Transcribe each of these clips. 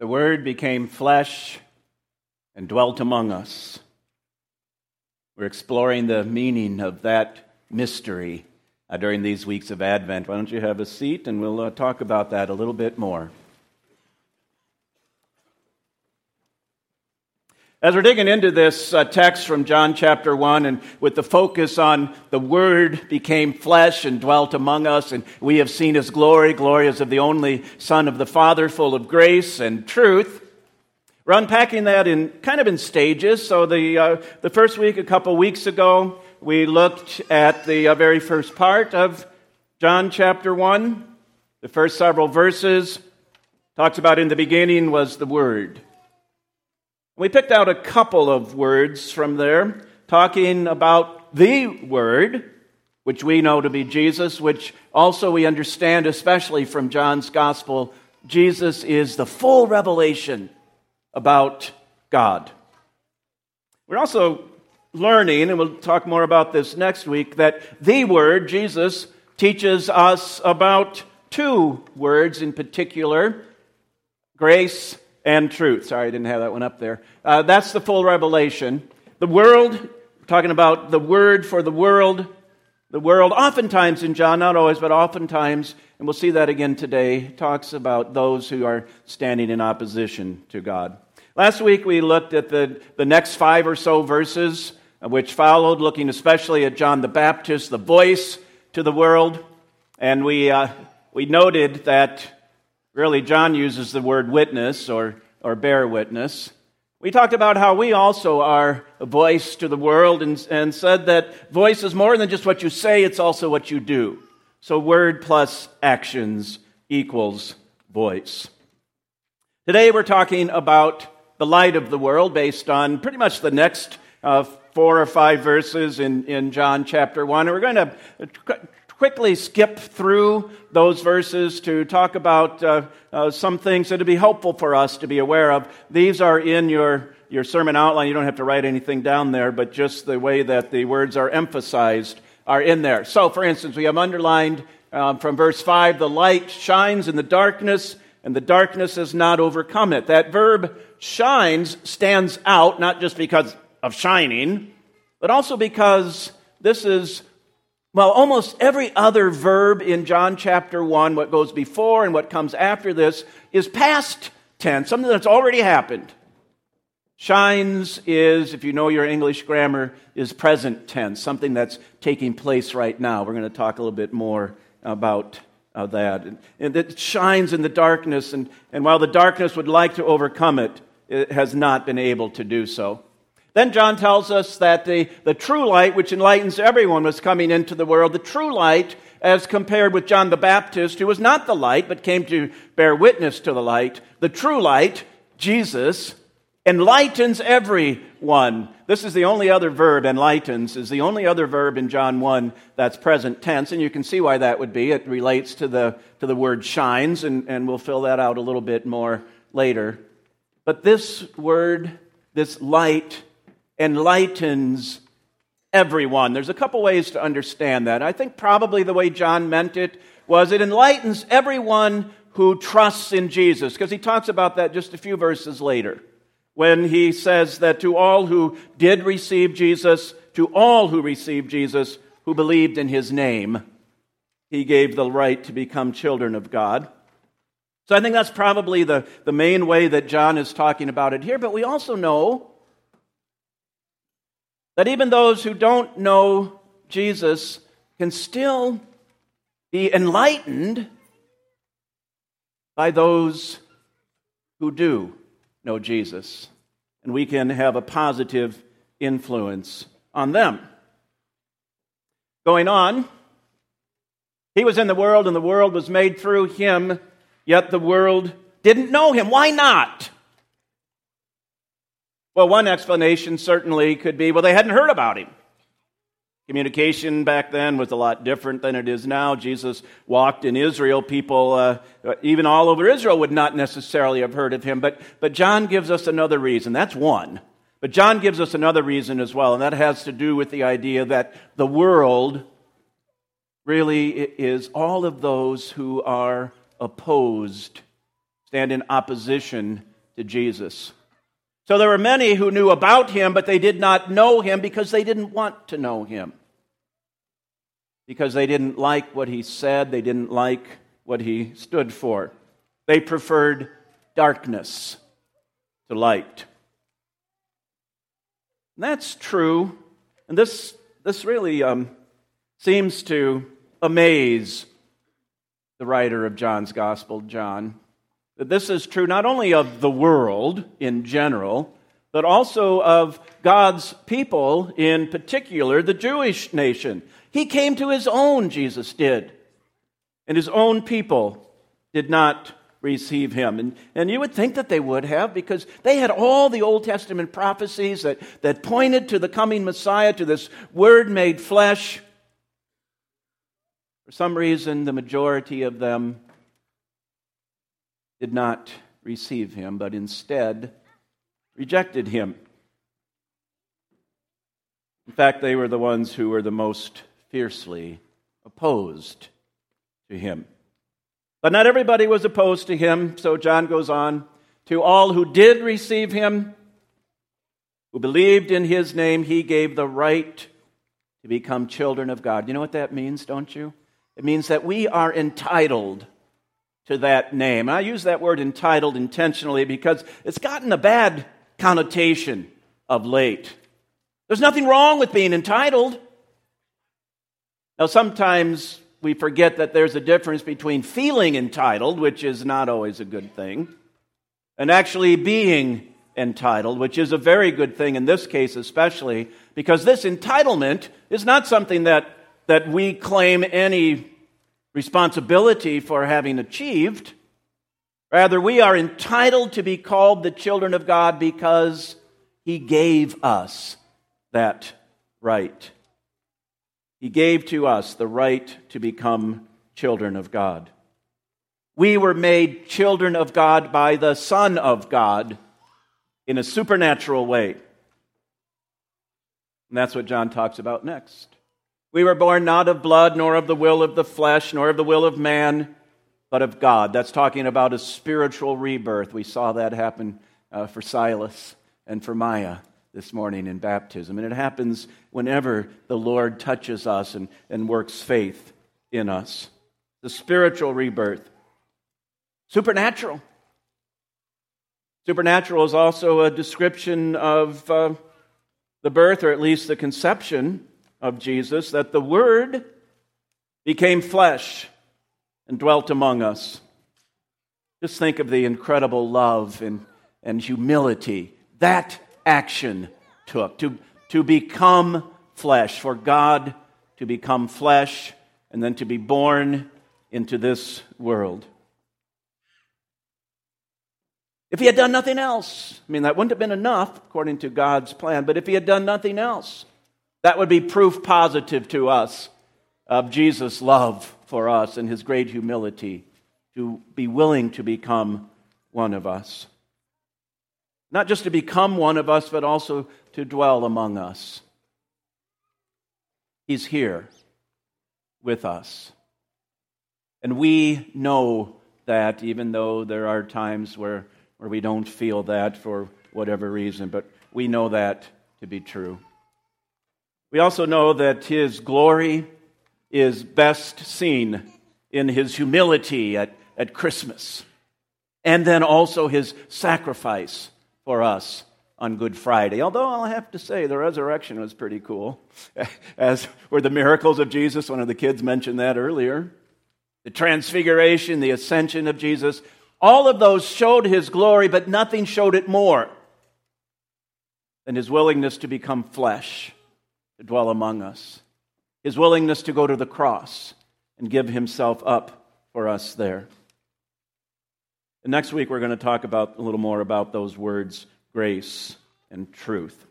The Word became flesh and dwelt among us. We're exploring the meaning of that mystery uh, during these weeks of Advent. Why don't you have a seat and we'll uh, talk about that a little bit more. As we're digging into this uh, text from John chapter 1, and with the focus on the Word became flesh and dwelt among us, and we have seen His glory, glory as of the only Son of the Father, full of grace and truth. We're unpacking that in kind of in stages. So the uh, the first week, a couple weeks ago, we looked at the uh, very first part of John chapter 1. The first several verses talks about in the beginning was the Word. We picked out a couple of words from there, talking about the Word, which we know to be Jesus, which also we understand, especially from John's Gospel, Jesus is the full revelation about God. We're also learning, and we'll talk more about this next week, that the Word, Jesus, teaches us about two words in particular grace and truth. Sorry, I didn't have that one up there. Uh, that's the full revelation. The world, talking about the word for the world, the world, oftentimes in John, not always, but oftentimes, and we'll see that again today, talks about those who are standing in opposition to God. Last week we looked at the, the next five or so verses uh, which followed, looking especially at John the Baptist, the voice to the world. And we, uh, we noted that Really, John uses the word witness or, or bear witness. We talked about how we also are a voice to the world and, and said that voice is more than just what you say, it's also what you do. So, word plus actions equals voice. Today, we're talking about the light of the world based on pretty much the next uh, four or five verses in, in John chapter 1. And we're going to quickly skip through those verses to talk about uh, uh, some things that would be helpful for us to be aware of. These are in your, your sermon outline. You don't have to write anything down there, but just the way that the words are emphasized are in there. So, for instance, we have underlined um, from verse 5 the light shines in the darkness, and the darkness has not overcome it. That verb shines stands out not just because of shining, but also because this is well, almost every other verb in John chapter 1, what goes before and what comes after this, is past tense, something that's already happened. Shines is, if you know your English grammar, is present tense, something that's taking place right now. We're going to talk a little bit more about uh, that. And, and it shines in the darkness, and, and while the darkness would like to overcome it, it has not been able to do so. Then John tells us that the, the true light, which enlightens everyone, was coming into the world. The true light, as compared with John the Baptist, who was not the light, but came to bear witness to the light. The true light, Jesus, enlightens everyone. This is the only other verb, enlightens, is the only other verb in John 1 that's present tense, and you can see why that would be. It relates to the, to the word shines, and, and we'll fill that out a little bit more later. But this word, this light, enlightens everyone. There's a couple ways to understand that. I think probably the way John meant it was it enlightens everyone who trusts in Jesus, because he talks about that just a few verses later when he says that to all who did receive Jesus, to all who received Jesus, who believed in his name, he gave the right to become children of God. So I think that's probably the, the main way that John is talking about it here. But we also know that even those who don't know Jesus can still be enlightened by those who do know Jesus. And we can have a positive influence on them. Going on, he was in the world and the world was made through him, yet the world didn't know him. Why not? Well, one explanation certainly could be well, they hadn't heard about him. Communication back then was a lot different than it is now. Jesus walked in Israel. People, uh, even all over Israel, would not necessarily have heard of him. But, but John gives us another reason. That's one. But John gives us another reason as well, and that has to do with the idea that the world really is all of those who are opposed stand in opposition to Jesus. So there were many who knew about him, but they did not know him because they didn't want to know him. Because they didn't like what he said, they didn't like what he stood for. They preferred darkness to light. And that's true. And this, this really um, seems to amaze the writer of John's Gospel, John, that this is true not only of the world in general, but also of God's people, in particular, the Jewish nation. He came to his own, Jesus did, and his own people did not receive him. And, and you would think that they would have because they had all the Old Testament prophecies that, that pointed to the coming Messiah, to this Word made flesh. For some reason, the majority of them did not receive him, but instead rejected him. In fact, they were the ones who were the most fiercely opposed to him. But not everybody was opposed to him, so John goes on. To all who did receive him, who believed in his name, he gave the right to become children of God. You know what that means, don't you? It means that we are entitled to that name. I use that word entitled intentionally because it's gotten a bad connotation of late. There's nothing wrong with being entitled. Now, sometimes we forget that there's a difference between feeling entitled, which is not always a good thing, and actually being entitled, which is a very good thing in this case, especially because this entitlement is not something that, that we claim any responsibility for having achieved. Rather, we are entitled to be called the children of God because He gave us that right. He gave to us the right to become children of God. We were made children of God by the Son of God in a supernatural way. And that's what John talks about next. We were born not of blood, nor of the will of the flesh, nor of the will of man, but of God. That's talking about a spiritual rebirth. We saw that happen uh, for Silas and for Maya this morning in baptism. And it happens whenever the Lord touches us and, and works faith in us. The spiritual rebirth. Supernatural. Supernatural is also a description of uh, the birth, or at least the conception of Jesus, that the Word became flesh and dwelt among us. Just think of the incredible love and, and humility that action took to, to become flesh, for God to become flesh and then to be born into this world. If he had done nothing else, I mean, that wouldn't have been enough according to God's plan, but if he had done nothing else, that would be proof positive to us of Jesus' love for us and his great humility to be willing to become one of us. Not just to become one of us, but also to dwell among us. He's here with us. And we know that, even though there are times where, where we don't feel that for whatever reason, but we know that to be true. We also know that His glory is best seen in His humility at, at Christmas, and then also His sacrifice for us on Good Friday. Although I'll have to say, the resurrection was pretty cool, as were the miracles of Jesus. One of the kids mentioned that earlier. The transfiguration, the ascension of Jesus, all of those showed his glory, but nothing showed it more than his willingness to become flesh, to dwell among us, his willingness to go to the cross and give himself up for us there. And next week, we're going to talk about a little more about those words, grace and truth.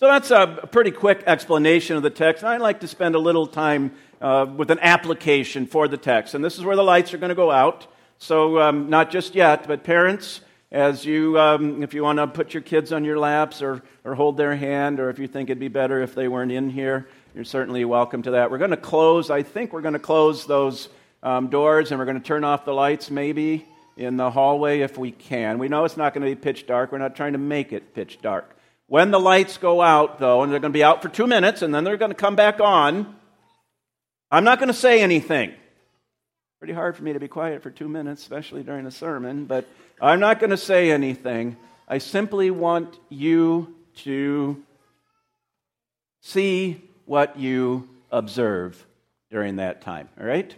So that's a pretty quick explanation of the text. I'd like to spend a little time uh, with an application for the text. And this is where the lights are going to go out. So, um, not just yet, but parents, as you, um, if you want to put your kids on your laps or, or hold their hand, or if you think it'd be better if they weren't in here, you're certainly welcome to that. We're going to close, I think we're going to close those um, doors and we're going to turn off the lights maybe in the hallway if we can. We know it's not going to be pitch dark. We're not trying to make it pitch dark. When the lights go out, though, and they're going to be out for two minutes and then they're going to come back on, I'm not going to say anything. Pretty hard for me to be quiet for two minutes, especially during a sermon, but I'm not going to say anything. I simply want you to see what you observe during that time, all right?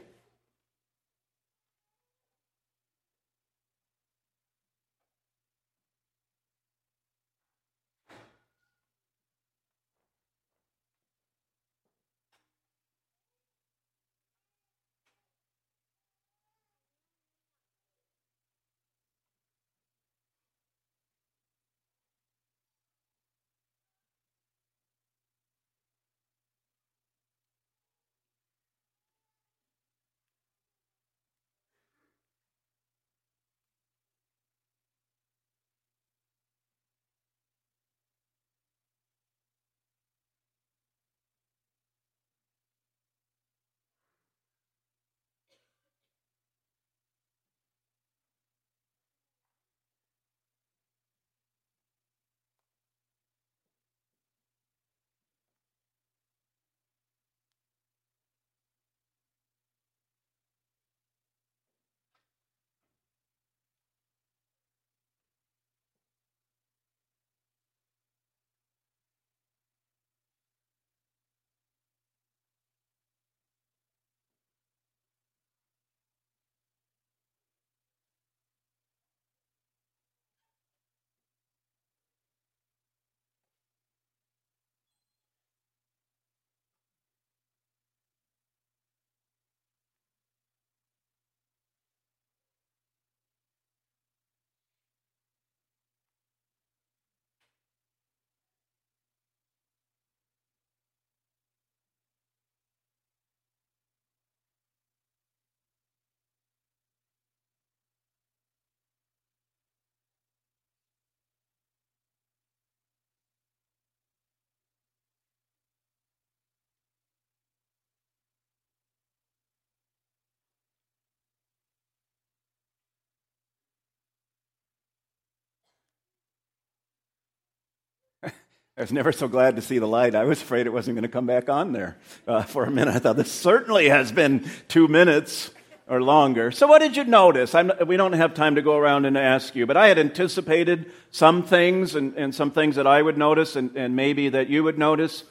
I was never so glad to see the light. I was afraid it wasn't going to come back on there uh, for a minute. I thought this certainly has been two minutes or longer. So, what did you notice? I'm, we don't have time to go around and ask you, but I had anticipated some things and, and some things that I would notice and, and maybe that you would notice.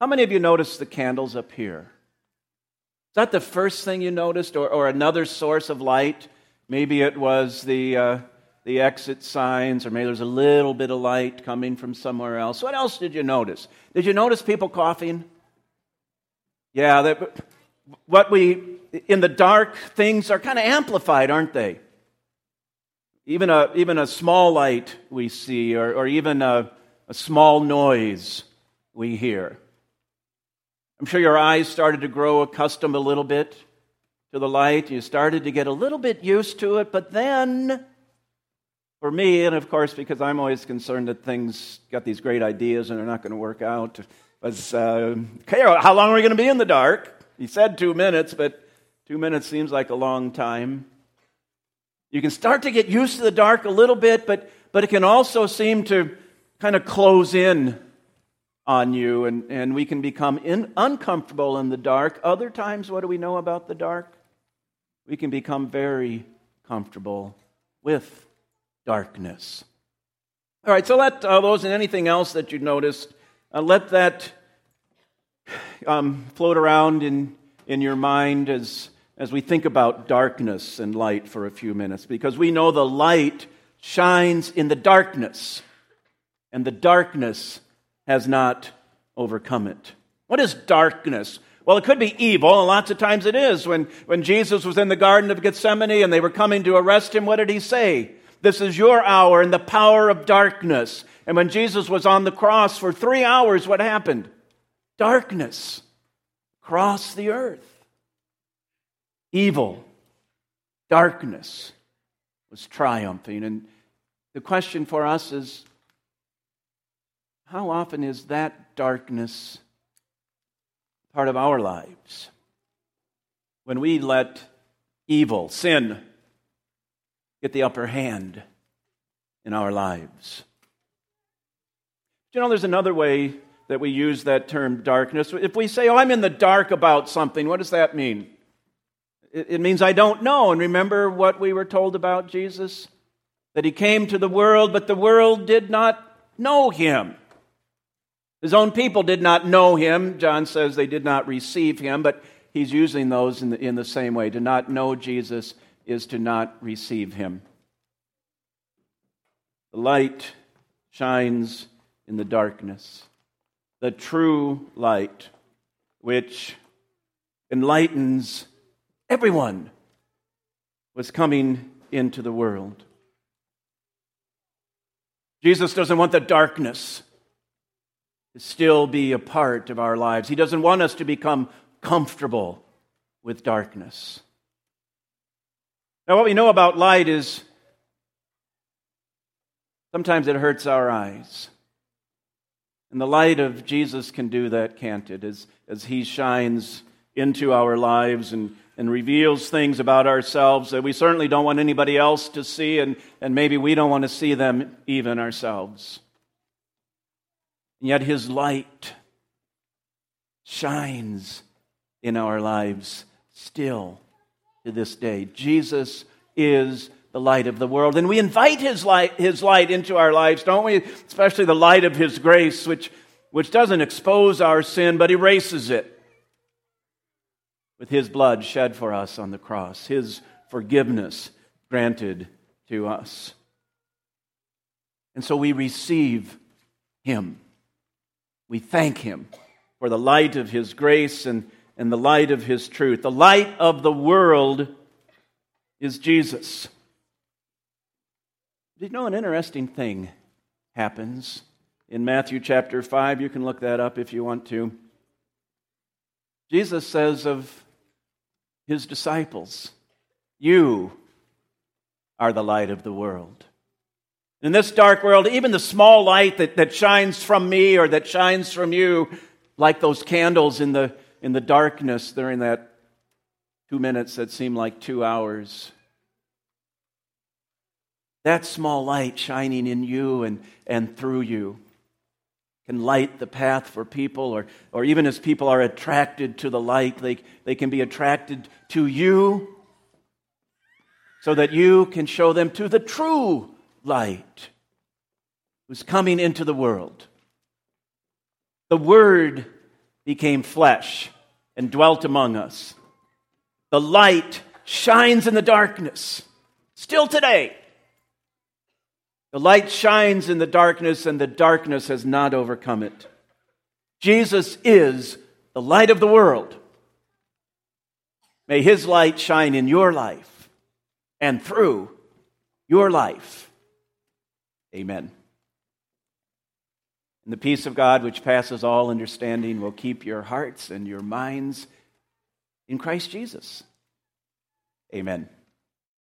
How many of you noticed the candles up here? Is that the first thing you noticed, or, or another source of light? Maybe it was the. Uh, the exit signs, or maybe there's a little bit of light coming from somewhere else. What else did you notice? Did you notice people coughing? Yeah, that, what we, in the dark, things are kind of amplified, aren't they? Even a, even a small light we see, or, or even a, a small noise we hear. I'm sure your eyes started to grow accustomed a little bit to the light. You started to get a little bit used to it, but then for me, and of course, because I'm always concerned that things got these great ideas and they're not going to work out, was, uh, okay, how long are we going to be in the dark? He said two minutes, but two minutes seems like a long time. You can start to get used to the dark a little bit, but, but it can also seem to kind of close in on you, and, and we can become in, uncomfortable in the dark. Other times, what do we know about the dark? We can become very comfortable with darkness. All right, so let uh, those and anything else that you noticed, uh, let that um, float around in, in your mind as, as we think about darkness and light for a few minutes, because we know the light shines in the darkness, and the darkness has not overcome it. What is darkness? Well, it could be evil, and lots of times it is. When, when Jesus was in the Garden of Gethsemane and they were coming to arrest him, what did he say? This is your hour and the power of darkness. And when Jesus was on the cross for three hours, what happened? Darkness across the earth. Evil, darkness was triumphing. And the question for us is how often is that darkness part of our lives? When we let evil, sin, get the upper hand in our lives. You know, there's another way that we use that term darkness. If we say, Oh, I'm in the dark about something, what does that mean? It means I don't know. And remember what we were told about Jesus? That he came to the world, but the world did not know him. His own people did not know him. John says they did not receive him, but he's using those in the, in the same way. To not know Jesus is to not receive him. The light shines in the darkness. The true light, which enlightens everyone, was coming into the world. Jesus doesn't want the darkness to still be a part of our lives. He doesn't want us to become comfortable with darkness. Now, what we know about light is sometimes it hurts our eyes. And the light of Jesus can do that, can't it? As, as He shines into our lives and, and reveals things about ourselves that we certainly don't want anybody else to see, and, and maybe we don't want to see them even ourselves. And yet His light shines in our lives still to this day. Jesus is the light of the world. And we invite his light, his light into our lives, don't we? Especially the light of his grace, which, which doesn't expose our sin, but erases it with his blood shed for us on the cross, his forgiveness granted to us. And so we receive him. We thank him for the light of his grace and, and the light of his truth. The light of the world is Jesus. Did you know an interesting thing happens in Matthew chapter 5? You can look that up if you want to. Jesus says of his disciples, You are the light of the world. In this dark world, even the small light that, that shines from me or that shines from you, like those candles in the, in the darkness during that two minutes that seem like two hours, that small light shining in you and, and through you can light the path for people, or, or even as people are attracted to the light, they, they can be attracted to you so that you can show them to the true light who's coming into the world. The Word became flesh and dwelt among us. The light shines in the darkness, still today. The light shines in the darkness, and the darkness has not overcome it. Jesus is the light of the world. May his light shine in your life and through your life. Amen. And the peace of God, which passes all understanding, will keep your hearts and your minds in Christ Jesus. Amen.